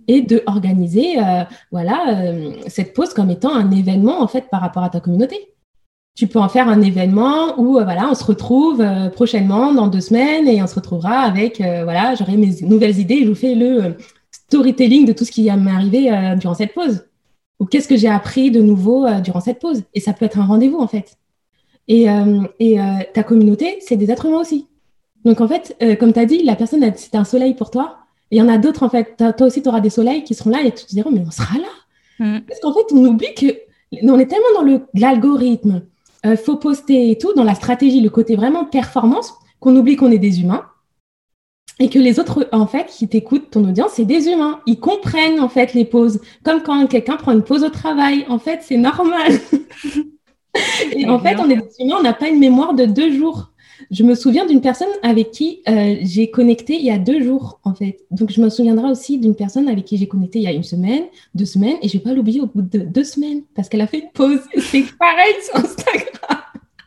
et de organiser voilà, cette pause comme étant un événement en fait par rapport à ta communauté tu peux en faire un événement où voilà, on se retrouve prochainement dans deux semaines et on se retrouvera avec voilà, j'aurai mes nouvelles idées et je vous fais le storytelling de tout ce qui m'est arrivé durant cette pause. Ou qu'est-ce que j'ai appris de nouveau durant cette pause? Et ça peut être un rendez-vous en fait. Et, et ta communauté, c'est des êtres humains aussi. Donc en fait, comme tu as dit, la personne, c'est un soleil pour toi. Et il y en a d'autres en fait. Toi aussi, tu auras des soleils qui seront là et tu te diras, mais on sera là. Mm. Parce qu'en fait, on oublie que on est tellement dans l'algorithme, euh, faut poster et tout, dans la stratégie, le côté vraiment performance, qu'on oublie qu'on est des humains et que les autres, en fait, qui t'écoutent, ton audience, c'est des humains. Ils comprennent, en fait, les pauses. Comme quand quelqu'un prend une pause au travail. En fait, c'est normal. et en fait, on est des humains, on n'a pas une mémoire de deux jours. Je me souviens d'une personne avec qui euh, j'ai connecté il y a deux jours, en fait. Donc, je me souviendrai aussi d'une personne avec qui j'ai connecté il y a une semaine, deux semaines, et je ne vais pas l'oublier au bout de deux semaines, parce qu'elle a fait une pause. C'est pareil sur Instagram.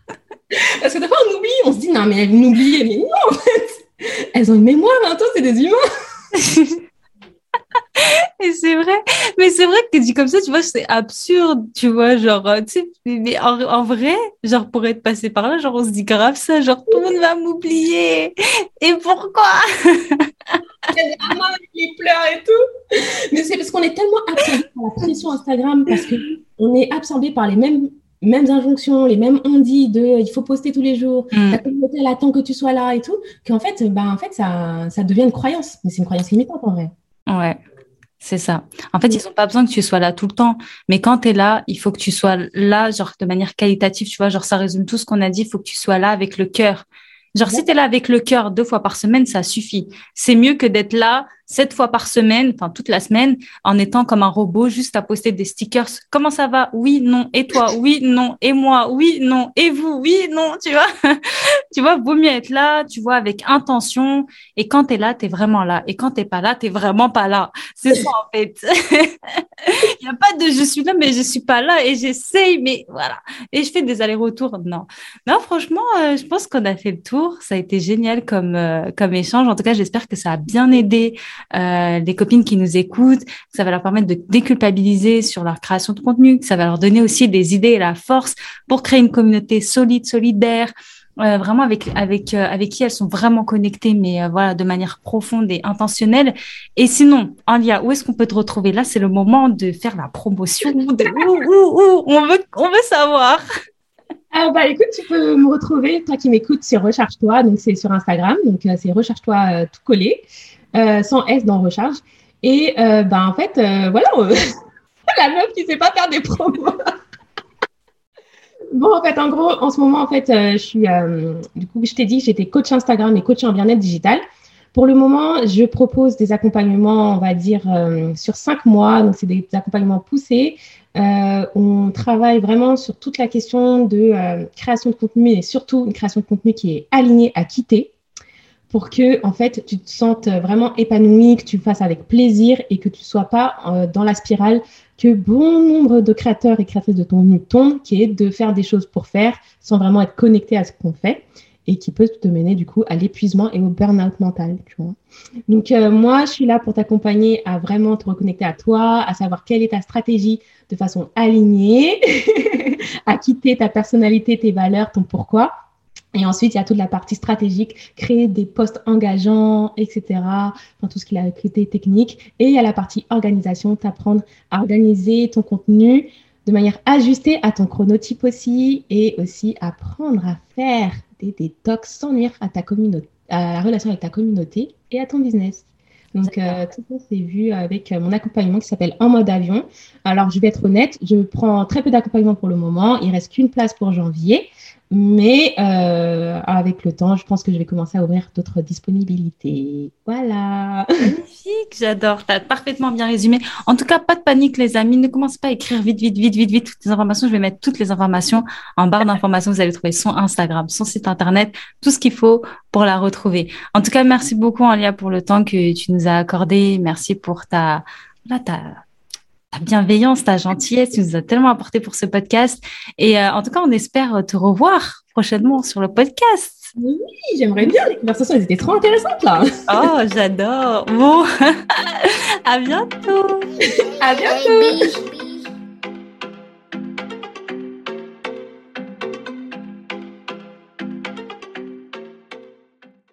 parce que des fois, on oublie, on se dit, non, mais elle m'oubliait, mais non, en fait. Elles ont une mémoire, bientôt, c'est des humains. Et c'est vrai, mais c'est vrai que dit comme ça, tu vois, c'est absurde, tu vois, genre, euh, tu sais, mais en, vrai, genre, pour être passé par là, genre, on se dit grave ça, genre, tout le monde va m'oublier. Et pourquoi? Il pleure et tout. Mais c'est parce qu'on est tellement absorbé par la pression Instagram, parce qu'on est absorbé par les mêmes mêmes injonctions, les mêmes on dit de il faut poster tous les jours, mm. la communauté elle attend que tu sois là et tout, qu'en fait, ben, en fait ça, ça devient une croyance. Mais c'est une croyance limitante en vrai. Ouais, c'est ça. En fait, ils n'ont pas besoin que tu sois là tout le temps. Mais quand tu es là, il faut que tu sois là, genre, de manière qualitative, tu vois, genre, ça résume tout ce qu'on a dit. Il faut que tu sois là avec le cœur. Genre, si tu es là avec le cœur deux fois par semaine, ça suffit. C'est mieux que d'être là sept fois par semaine, enfin toute la semaine, en étant comme un robot, juste à poster des stickers. Comment ça va? Oui, non. Et toi? Oui, non. Et moi? Oui, non. Et vous? Oui, non. Tu vois? Tu vois, vaut mieux être là, tu vois, avec intention. Et quand tu es là, tu es vraiment là. Et quand tu pas là, tu vraiment pas là. C'est ça, en fait. Il n'y a pas de je suis là, mais je suis pas là. Et j'essaye, mais voilà. Et je fais des allers-retours. Non. Non, franchement, euh, je pense qu'on a fait le tour. Ça a été génial comme, euh, comme échange. En tout cas, j'espère que ça a bien aidé euh, des copines qui nous écoutent, ça va leur permettre de déculpabiliser sur leur création de contenu, ça va leur donner aussi des idées et la force pour créer une communauté solide, solidaire, euh, vraiment avec avec euh, avec qui elles sont vraiment connectées, mais voilà de manière profonde et intentionnelle. Et sinon, Alia, où est-ce qu'on peut te retrouver? Là, c'est le moment de faire la promotion. De... on veut on veut savoir. Ah bah écoute, tu peux me retrouver, toi qui m'écoutes sur Recharge-toi, donc c'est sur Instagram, donc c'est Recharge-toi tout collé. Euh, sans S dans recharge. Et euh, ben, en fait, euh, voilà, la meuf qui sait pas faire des promos. bon, en fait, en gros, en ce moment, en fait, je suis, du coup, je t'ai dit, j'étais coach Instagram et coach en bien-être digital. Pour le moment, je propose des accompagnements, on va dire, sur cinq mois. Donc, c'est des, accompagnements poussés. on travaille vraiment sur toute la question de création de contenu et surtout une création de contenu qui est alignée à quitter pour que, en fait, tu te sentes vraiment épanoui, que tu fasses avec plaisir et que tu ne sois pas euh, dans la spirale que bon nombre de créateurs et créatrices de contenu tombent, qui est de faire des choses pour faire sans vraiment être connecté à ce qu'on fait et qui peut te mener du coup à l'épuisement et au burn-out mental. Tu vois. Donc euh, moi, je suis là pour t'accompagner à vraiment te reconnecter à toi, à savoir quelle est ta stratégie de façon alignée, à quitter ta personnalité, tes valeurs, ton pourquoi. Et ensuite, il y a toute la partie stratégique, créer des postes engageants, etc. Enfin, tout ce qu'il a écrit technique. Et il y a la partie organisation, t'apprendre à organiser ton contenu de manière ajustée à ton chronotype aussi et aussi apprendre à faire des talks sans nuire à ta communauté, à la relation avec ta communauté et à ton business. Donc, euh, tout ça, c'est vu avec euh, mon accompagnement qui s'appelle En mode avion. Alors, je vais être honnête, je prends très peu d'accompagnement pour le moment. Il reste qu'une place pour janvier. Mais euh, avec le temps, je pense que je vais commencer à ouvrir d'autres disponibilités. Voilà. Magnifique, j'adore. Tu as parfaitement bien résumé. En tout cas, pas de panique, les amis. Ne commencez pas à écrire vite, vite, vite, vite, vite toutes les informations. Je vais mettre toutes les informations en barre d'informations. Vous allez trouver son Instagram, son site internet, tout ce qu'il faut pour la retrouver. En tout cas, merci beaucoup, Alia, pour le temps que tu nous as accordé. Merci pour ta, là, ta, ta bienveillance, ta gentillesse, tu nous as tellement apporté pour ce podcast. Et euh, en tout cas, on espère te revoir prochainement sur le podcast. Oui, j'aimerais bien. Les conversations, elles étaient trop intéressantes là. Oh, j'adore. Bon, à bientôt. À bientôt.